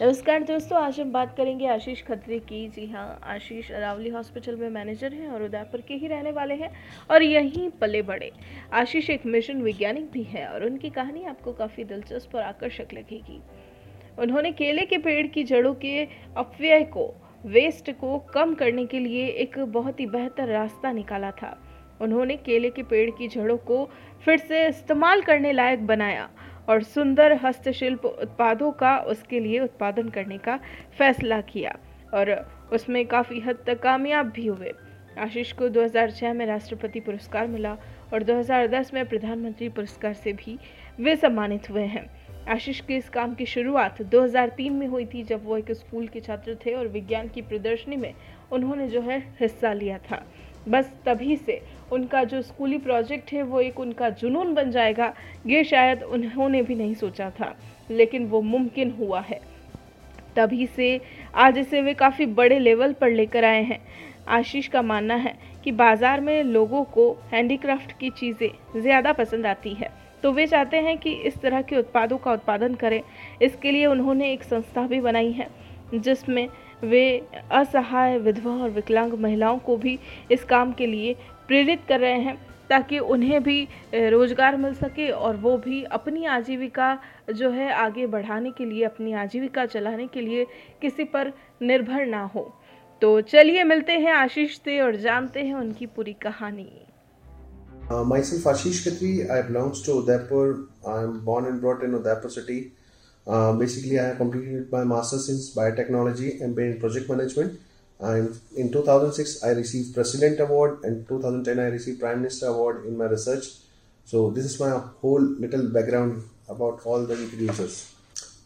नमस्कार दोस्तों, आज हम बात करेंगे आशीष खत्री की। जी हाँ आशीष अरावली हॉस्पिटल में मैनेजर हैं और उदयपुर के ही रहने वाले हैं और यहीं पले बड़े। आशीष एक मिशन वैज्ञानिक भी है और उनकी कहानी आपको काफ़ी दिलचस्प और आकर्षक लगेगी। उन्होंने केले के पेड़ की जड़ों के अपव्यय को वेस्ट को कम करने के लिए एक बहुत ही बेहतर रास्ता निकाला था। उन्होंने केले के पेड़ की जड़ों को फिर से इस्तेमाल करने लायक बनाया और सुंदर हस्तशिल्प उत्पादों का उसके लिए उत्पादन करने का फैसला किया और उसमें काफ़ी हद तक कामयाब भी हुए। आशीष को 2006 में राष्ट्रपति पुरस्कार मिला और 2010 में प्रधानमंत्री पुरस्कार से भी वे सम्मानित हुए हैं। आशीष के इस काम की शुरुआत 2003 में हुई थी, जब वो एक स्कूल के छात्र थे और विज्ञान की प्रदर्शनी में उन्होंने जो है हिस्सा लिया था। बस तभी से उनका जो स्कूली प्रोजेक्ट है, वो एक उनका जुनून बन जाएगा। ये शायद उन्होंने भी नहीं सोचा था, लेकिन वो मुमकिन हुआ है। तभी से आज इसे वे काफ़ी बड़े लेवल पर लेकर आए हैं। आशीष का मानना है कि बाज़ार में लोगों को हैंडीक्राफ्ट की चीज़ें ज़्यादा पसंद आती है। तो वे चाहते हैं कि इस तरह के उत्पादों का उत्पादन करें। इसके लिए उन्होंने एक संस्था भी बनाई है। जिसमें वे असहाय विधवा और विकलांग महिलाओं को भी इस काम के लिए प्रेरित कर रहे हैं ताकि उन्हें भी रोज़गार मिल सके और वो भी अपनी आजीविका जो है आगे बढ़ाने के लिए अपनी आजीविका चलाने के लिए किसी पर निर्भर ना हो तो चलिए मिलते हैं आशीष से और जानते हैं उनकी पूरी कहानी Uh, myself Ashish Khatri, I belongs to Udaipur. I'm born and brought in Udaipur city. Uh, basically, I have completed my master's in biotechnology and in project management. And in 2006, I received President Award, and 2010, I received Prime Minister Award in my research. So this is my whole little background about all the producers.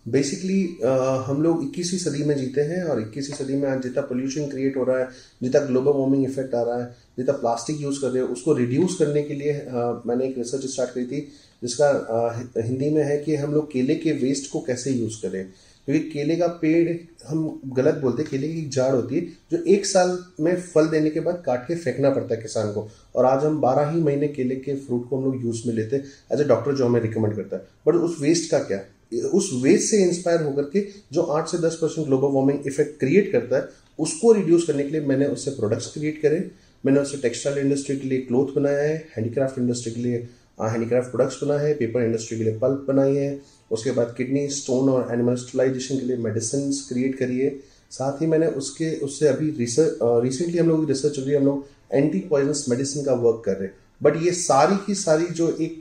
Basically uh, हम लोग 21वीं सदी में जीते हैं और 21वीं सदी में आज जितना पोल्यूशन क्रिएट हो रहा है जितना ग्लोबल वार्मिंग इफ़ेक्ट आ रहा है जितना प्लास्टिक यूज़ कर रहे हैं उसको रिड्यूस करने के लिए uh, मैंने एक रिसर्च स्टार्ट करी थी जिसका हिंदी में है कि हम लोग केले के वेस्ट को कैसे यूज़ करें? क्योंकि केले का पेड़, हम गलत बोलते हैं, केले की जाड़ होती है, जो एक साल में फल देने के बाद काट के फेंकना पड़ता है किसान को। और आज हम बारह ही महीने केले के फ्रूट को हम लोग यूज़ में लेते हैं एज ए डॉक्टर जो हमें रिकमेंड करता है। बट उस वेस्ट का क्या? उस वेस्ट से इंस्पायर होकर के जो आठ से दस percent global warming effect create करता है, उसको रिड्यूस करने के लिए मैंने उससे प्रोडक्ट्स क्रिएट करे। मैंने उससे टेक्सटाइल इंडस्ट्री के लिए क्लोथ बनाया है हैंडीक्राफ्ट इंडस्ट्री के लिए हैंडीक्राफ्ट प्रोडक्ट्स बनाए हैं पेपर इंडस्ट्री के लिए पल्प बनाई है, उसके बाद किडनी स्टोन और एनिमल स्टलाइजेशन के लिए मेडिसिन क्रिएट करिए साथ ही मैंने उसके, उससे अभी रिसेंटली हम लोग रिसर्च चल रही है, हम लोग एंटी पॉइजनस मेडिसिन का वर्क कर रहे हैं। बट ये सारी की सारी जो एक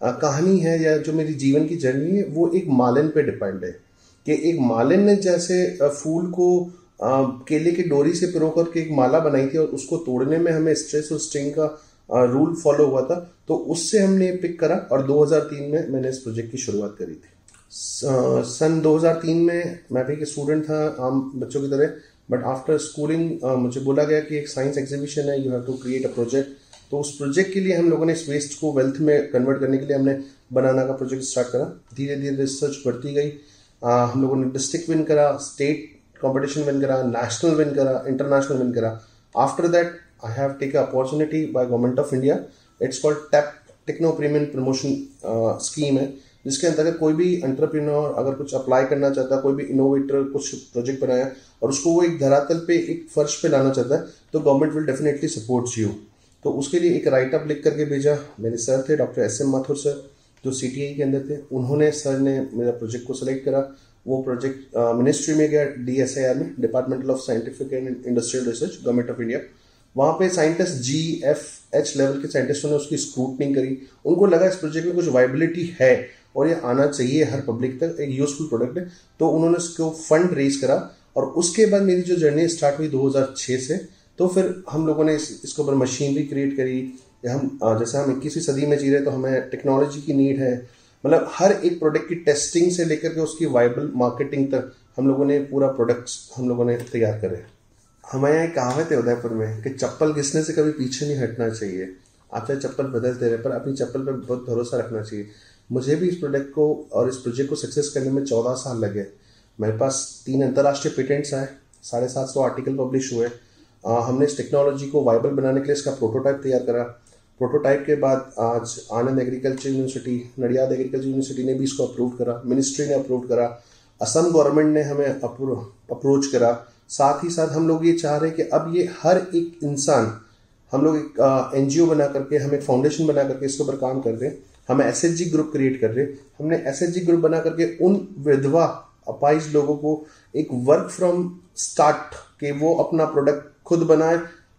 कहानी है या जो मेरी जीवन की जर्नी है, वो एक मालन पे डिपेंड है कि एक मालन ने जैसे फूल को केले के डोरी से पिरो करके एक माला बनाई थी और उसको तोड़ने में हमें स्ट्रेस और स्ट्रिंग का रूल फॉलो हुआ था तो उससे हमने पिक करा और 2003 में मैंने इस प्रोजेक्ट की शुरुआत करी थी। सन 2003 में मैं भी एक स्टूडेंट था आम बच्चों की तरह बट आफ्टर स्कूलिंग मुझे बोला गया कि एक साइंस एग्जीबिशन है you have to create a project तो उस प्रोजेक्ट के लिए हम लोगों ने इस वेस्ट को वेल्थ में कन्वर्ट करने के लिए हमने बनाना का प्रोजेक्ट स्टार्ट करा। धीरे धीरे रिसर्च बढ़ती गई। आ, हम लोगों ने डिस्ट्रिक्ट विन करा स्टेट कॉम्पिटिशन विन करा नेशनल विन करा इंटरनेशनल विन करा। After that I have take opportunity by government of India it's called TePP techno premium promotion scheme है, जिसके अंतर्गत कोई भी एंटरप्रेन्योर अगर कुछ अप्लाई करना चाहता है, कोई भी इनोवेटर कुछ प्रोजेक्ट बनाया और उसको वो एक धरातल पे, एक फर्श पे लाना चाहता है तो government will definitely support you तो उसके लिए एक राइट अप लिख करके भेजा। मेरे सर थे doctor S M Mathur sir जो सी टी आई के अंदर थे। उन्होंने सर ने मेरा प्रोजेक्ट को सिलेक्ट करा। वो प्रोजेक्ट मिनिस्ट्री में गया डी एस आई आर में departmental of scientific and industrial research government of India वहाँ पे scientist G F H level के साइंटिस्टों ने उसकी स्क्रूटनिंग करी। उनको लगा इस प्रोजेक्ट में कुछ वाइबिलिटी है और ये आना चाहिए हर पब्लिक तक एक यूजफुल प्रोडक्ट है। तो उन्होंने उसको फंड रेज करा और उसके बाद मेरी जो जर्नी स्टार्ट हुई 2006 से तो फिर हम लोगों ने इस, इसके ऊपर मशीनरी क्रिएट करी। हम जैसे हम इक्कीसवीं सदी में जी रहे तो हमें टेक्नोलॉजी की नीड है। मतलब हर एक प्रोडक्ट की टेस्टिंग से लेकर के उसकी वाइबल मार्केटिंग तक हम लोगों ने पूरा प्रोडक्ट्स हम लोगों ने तैयार करे। हमारे यहाँ कहावत है उदयपुर में कि चप्पल घिसने से कभी पीछे नहीं हटना चाहिए। आप चाहे चप्पल बदलते रहे पर अपनी चप्पल पर बहुत भरोसा रखना चाहिए। मुझे भी इस प्रोडक्ट को और इस प्रोजेक्ट को सक्सेस करने में चौदह साल लगे। मेरे पास तीन अंतर्राष्ट्रीय पेटेंट्स आए साढ़े सात सौ आर्टिकल पब्लिश हुए। आ, हमने इस टेक्नोलॉजी को वाइबल बनाने के लिए इसका प्रोटोटाइप तैयार करा। प्रोटोटाइप के बाद आज Anand agriculture university Nadiad agriculture university ने भी इसको अप्रूव करा। मिनिस्ट्री ने अप्रूव करा। असम गवर्नमेंट ने हमें अप्रोच करा। साथ ही साथ हम लोग ये चाह रहे हैं कि अब ये हर एक इंसान, हम लोग एक एनजीओ बना करके, हम एक फाउंडेशन बना करके इसके ऊपर काम कर रहे हैं। हम एसएचजी ग्रुप क्रिएट कर रहे हैं। हमने एसएचजी ग्रुप बना करके उन विधवा अपाइज लोगों को एक वर्क फ्रॉम स्टार्ट के वो अपना प्रोडक्ट खुद बनाए,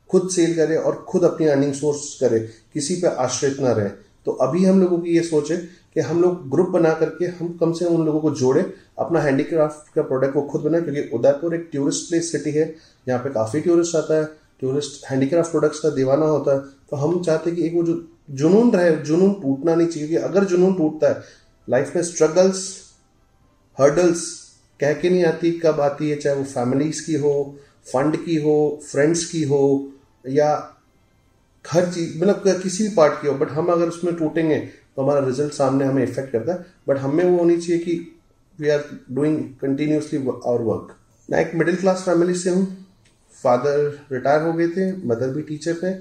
खुद सेल करे और खुद अपनी अर्निंग सोर्स करे। किसी पे आश्रित ना रहे। तो अभी हम लोगों की ये सोच है कि हम लोग ग्रुप बना करके हम कम से कम उन लोगों को जोड़े, अपना हैंडीक्राफ्ट का प्रोडक्ट वो खुद बनाए, क्योंकि उदयपुर एक टूरिस्ट प्लेस सिटी है, यहाँ पे काफ़ी टूरिस्ट आता है। टूरिस्ट हैंडीक्राफ्ट प्रोडक्ट्स का दीवाना होता है। तो हम चाहते हैं कि एक वो जो जुनून रहे, जुनून टूटना नहीं चाहिए, क्योंकि अगर जुनून टूटता है लाइफ में स्ट्रगल्स हर्डल्स कह के नहीं आती कब आती है, चाहे वो फैमिलीज़ की हो फंड की हो फ्रेंड्स की हो, या हर चीज़ मतलब किसी भी पार्ट की हो बट हम अगर उसमें टूटेंगे तो हमारा रिज़ल्ट सामने हमें इफ़ेक्ट करता है। बट हमें वो होनी चाहिए कि we are doing continuously our work मैं एक मिडिल क्लास फैमिली से हूँ। फादर रिटायर हो गए थे मदर भी टीचर थे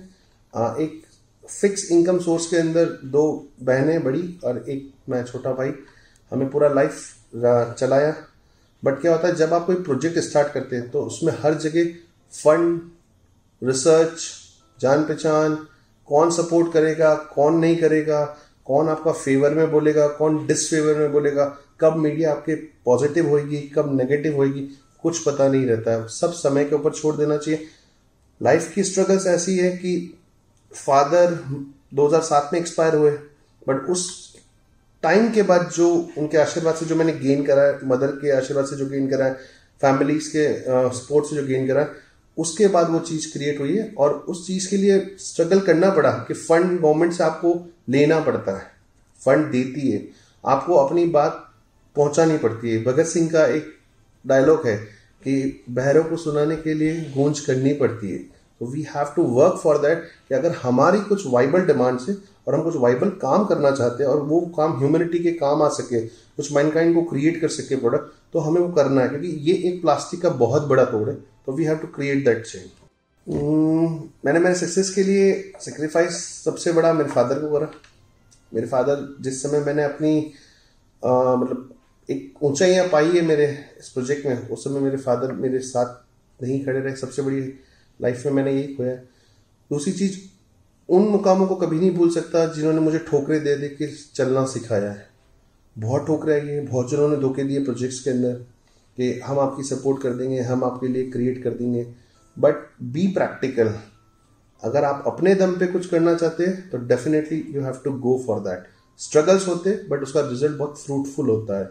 एक फिक्स इनकम सोर्स के अंदर दो बहनें, बड़ी और एक मैं छोटा भाई। हमें पूरा लाइफ चलाया। बट क्या होता है, जब आप कोई प्रोजेक्ट स्टार्ट करते हैं तो उसमें हर जगह फंड रिसर्च जान पहचान, कौन सपोर्ट करेगा, कौन नहीं करेगा कौन आपका फेवर में बोलेगा, कौन डिसफेवर में बोलेगा, कब मीडिया आपके पॉजिटिव होगी कब नेगेटिव होगी कुछ पता नहीं रहता है। सब समय के ऊपर छोड़ देना चाहिए। लाइफ की स्ट्रगल्स ऐसी है कि फादर 2007 में एक्सपायर हुए बट उस टाइम के बाद जो उनके आशीर्वाद से जो मैंने गेन करा है मदर के आशीर्वाद से जो गेन करा है फैमिलीज़ के सपोर्ट से जो गेन करा है उसके बाद वो चीज़ क्रिएट हुई है और उस चीज़ के लिए स्ट्रगल करना पड़ा कि फंड गवर्नमेंट से आपको लेना पड़ता है। फंड देती है। आपको अपनी बात पहुंचानी पड़ती है। भगत सिंह का एक डायलॉग है कि बहरों को सुनाने के लिए गूंज करनी पड़ती है। तो we have to work for that कि अगर हमारी कुछ वाइबल डिमांड से और हम कुछ वाइबल काम करना चाहते हैं और वो काम ह्यूमनिटी के काम आ सके, कुछ मैनकाइंड को क्रिएट कर सके प्रोडक्ट तो हमें वो करना है। क्योंकि ये एक प्लास्टिक का बहुत बड़ा तोड़ है। तो we have to create that change मैंने मेरे सक्सेस के लिए सेक्रीफाइस सबसे बड़ा मेरे फादर को करा। मेरे फादर जिस समय मैंने अपनी मतलब एक ऊंचाइयाँ पाई है मेरे इस प्रोजेक्ट में, उस समय मेरे फादर मेरे साथ नहीं खड़े रहे। सबसे बड़ी लाइफ में मैंने यही खोया। दूसरी चीज़, उन मुकामों को कभी नहीं भूल सकता जिन्होंने मुझे ठोकरे दे दे के चलना सिखाया है। बहुत ठोकरे आई हैं, बहुत जनों ने धोखे दिए प्रोजेक्ट्स के अंदर। कि हम आपकी सपोर्ट कर देंगे, हम आपके लिए क्रिएट कर देंगे। बट बी प्रैक्टिकल अगर आप अपने दम पे कुछ करना चाहते हैं तो definitely you have to go for that struggles होते बट उसका रिज़ल्ट बहुत फ्रूटफुल होता है।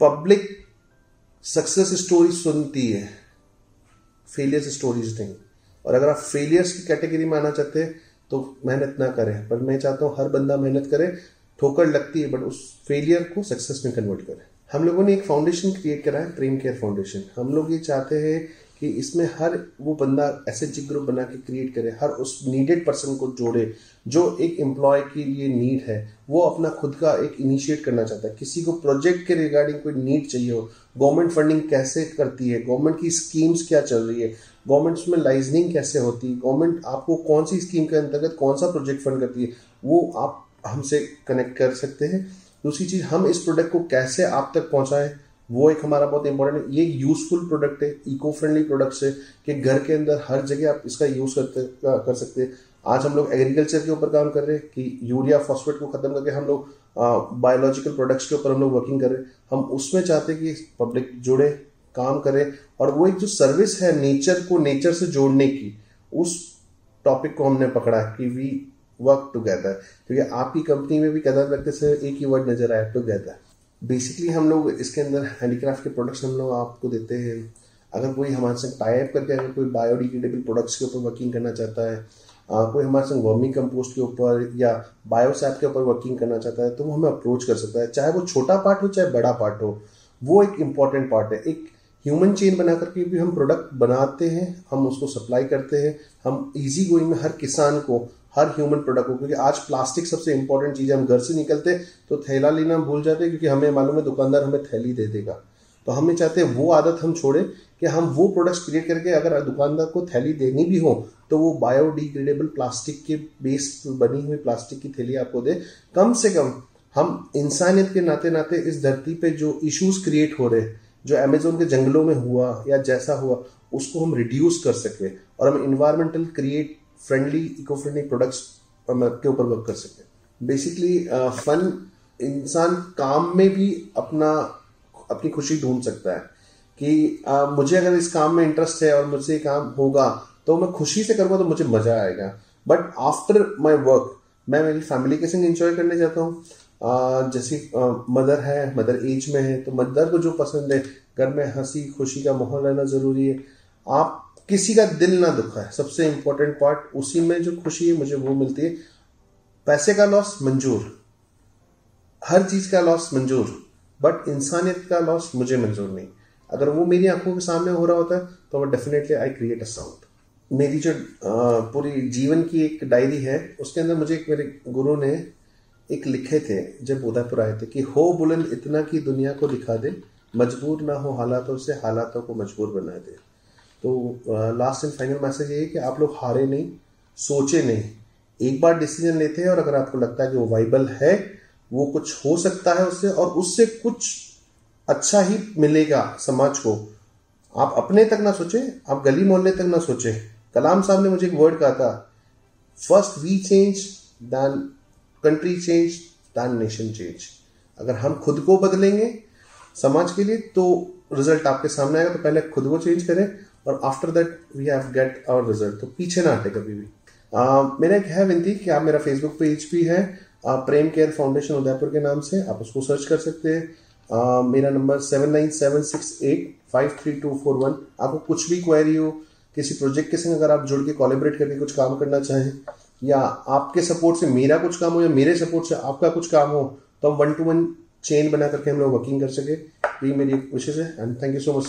पब्लिक सक्सेस स्टोरी सुनती है। फेलियर्स स्टोरीज नहीं। और अगर आप फेलियर्स की कैटेगरी में आना चाहते हैं तो मेहनत ना करें। पर मैं चाहता हूँ हर बंदा मेहनत करे, ठोकर लगती है बट उस फेलियर को सक्सेस में कन्वर्ट करें। हम लोगों ने एक फाउंडेशन क्रिएट करा है प्रेम केयर फाउंडेशन हम लोग ये चाहते हैं कि इसमें हर वो बंदा, ऐसे जी ग्रुप बना के क्रिएट करे, हर उस नीडेड पर्सन को जोड़े, जो एक एम्प्लॉय के लिए नीड है, वो अपना खुद का एक इनिशिएट करना चाहता है। किसी को प्रोजेक्ट के रिगार्डिंग कोई नीड चाहिए हो गवर्नमेंट फंडिंग कैसे करती है गवर्नमेंट की स्कीम्स क्या चल रही है गवर्नमेंट में लाइजनिंग कैसे होती है गवर्नमेंट आपको कौन सी स्कीम के अंतर्गत कौन सा प्रोजेक्ट फंड करती है, वो आप हमसे कनेक्ट कर सकते हैं। दूसरी चीज़, हम इस प्रोडक्ट को कैसे आप तक पहुंचाएँ, वो एक हमारा बहुत इंपॉर्टेंट है। ये यूजफुल प्रोडक्ट है इको फ्रेंडली प्रोडक्ट्स है कि घर के अंदर हर जगह आप इसका यूज़ करते कर सकते हैं। आज हम लोग एग्रीकल्चर के ऊपर काम कर रहे हैं कि यूरिया फॉस्फेट को खत्म करके हम लोग बायोलॉजिकल प्रोडक्ट्स के ऊपर हम लोग वर्किंग कर रहे हैं। हम उसमें चाहते हैं कि पब्लिक जुड़े, काम करे और वो एक जो सर्विस है नेचर को नेचर से जोड़ने की, उस टॉपिक को हमने पकड़ा कि वी वर्क टुगेदर क्योंकि आपकी कंपनी में भी कदर लगते से एक ही वर्ड नज़र आया टुगेदर बेसिकली हम लोग इसके अंदर हैंडीक्राफ्ट के प्रोडक्ट्स हम लोग आपको देते हैं। अगर कोई हमारे संग टाइप करके अगर कोई बायोडिग्रेडेबल प्रोडक्ट्स के ऊपर वर्किंग करना चाहता है आ, कोई हमारे संग वर्मी कंपोस्ट के ऊपर या बायोसैप के ऊपर वर्किंग करना चाहता है तो वो हमें अप्रोच कर सकता है। चाहे वो छोटा पार्ट हो चाहे बड़ा पार्ट हो वो एक इंपॉर्टेंट पार्ट है। एक ह्यूमन चेन बना करके भी हम प्रोडक्ट बनाते हैं हम उसको सप्लाई करते हैं। हम इजी गोइंग में हर किसान को हर ह्यूमन प्रोडक्ट को, क्योंकि आज प्लास्टिक सबसे इंपॉर्टेंट चीज़ है, हम घर से निकलते तो थैला लेना भूल जाते क्योंकि हमें मालूम है दुकानदार हमें थैली दे देगा। तो हमें चाहते हैं वो आदत हम छोड़े कि हम वो प्रोडक्ट्स क्रिएट करके अगर दुकानदार को थैली देनी भी हो तो वो बायोडिग्रेडेबल प्लास्टिक के बेस बनी हुई प्लास्टिक की थैली आपको दे। कम से कम हम इंसानियत के नाते नाते इस धरती पे जो इश्यूज़ क्रिएट हो रहे, जो अमेजोन के जंगलों में हुआ या जैसा हुआ, उसको हम रिड्यूस कर सके और हम environmental create friendly eco friendly products के ऊपर वर्क कर सकते हैं। बेसिकली फन इंसान काम में भी अपना अपनी खुशी ढूंढ सकता है कि आ, मुझे अगर इस काम में इंटरेस्ट है और मुझसे काम होगा तो मैं खुशी से करूँगा तो मुझे मज़ा आएगा। बट आफ्टर माई वर्क मैं मेरी फैमिली के संग इंजॉय करने जाता हूँ। जैसे मदर है मदर एज में है तो मदर को जो पसंद है घर में हँसी खुशी का माहौल रहना ज़रूरी है। आप किसी का दिल ना दुखा है सबसे इंपॉर्टेंट पार्ट उसी में जो खुशी है मुझे वो मिलती है। पैसे का लॉस मंजूर। हर चीज़ का लॉस मंजूर। बट इंसानियत का लॉस मुझे मंजूर नहीं। अगर वो मेरी आँखों के सामने हो रहा होता है तो वो definitely I create a sound मेरी जो पूरी जीवन की एक डायरी है, उसके अंदर मुझे एक मेरे गुरु ने एक लिखे थे, जब उदयपुर आए थे, कि हो बुलंद इतना कि दुनिया को दिखा दे, मजबूर ना हो हालातों से, हालातों को मजबूर बना दे। तो लास्ट एंड फाइनल मैसेज ये है कि आप लोग हारे नहीं, सोचे नहीं। एक बार डिसीज़न लेते हैं और अगर आपको लगता है कि वो वाइबल है, वो कुछ हो सकता है उससे और उससे कुछ अच्छा ही मिलेगा समाज को। आप अपने तक ना सोचें, आप गली मोहल्ले तक ना सोचें। कलाम साहब ने मुझे एक वर्ड कहा था first we change then country change then nation change अगर हम खुद को बदलेंगे समाज के लिए तो रिज़ल्ट आपके सामने आएगा। तो पहले खुद को चेंज करें और after that we have get our result तो पीछे ना हटे कभी भी। मेरा एक है विनती कि आप मेरा फेसबुक पेज भी है। प्रेम केयर फाउंडेशन उदयपुर के नाम से आप उसको सर्च कर सकते हैं। मेरा number seven nine seven six eight five three two four one आपको कुछ भी क्वेरी हो, किसी प्रोजेक्ट के संग अगर आप जुड़ के कोलेबरेट करके कुछ काम करना चाहें, या आपके सपोर्ट से मेरा कुछ काम हो या मेरे सपोर्ट से आपका कुछ काम हो तो हम वन टू वन चेन बना करके हम लोग वर्किंग कर सके। ये मेरी एक विशेष है and thank you so much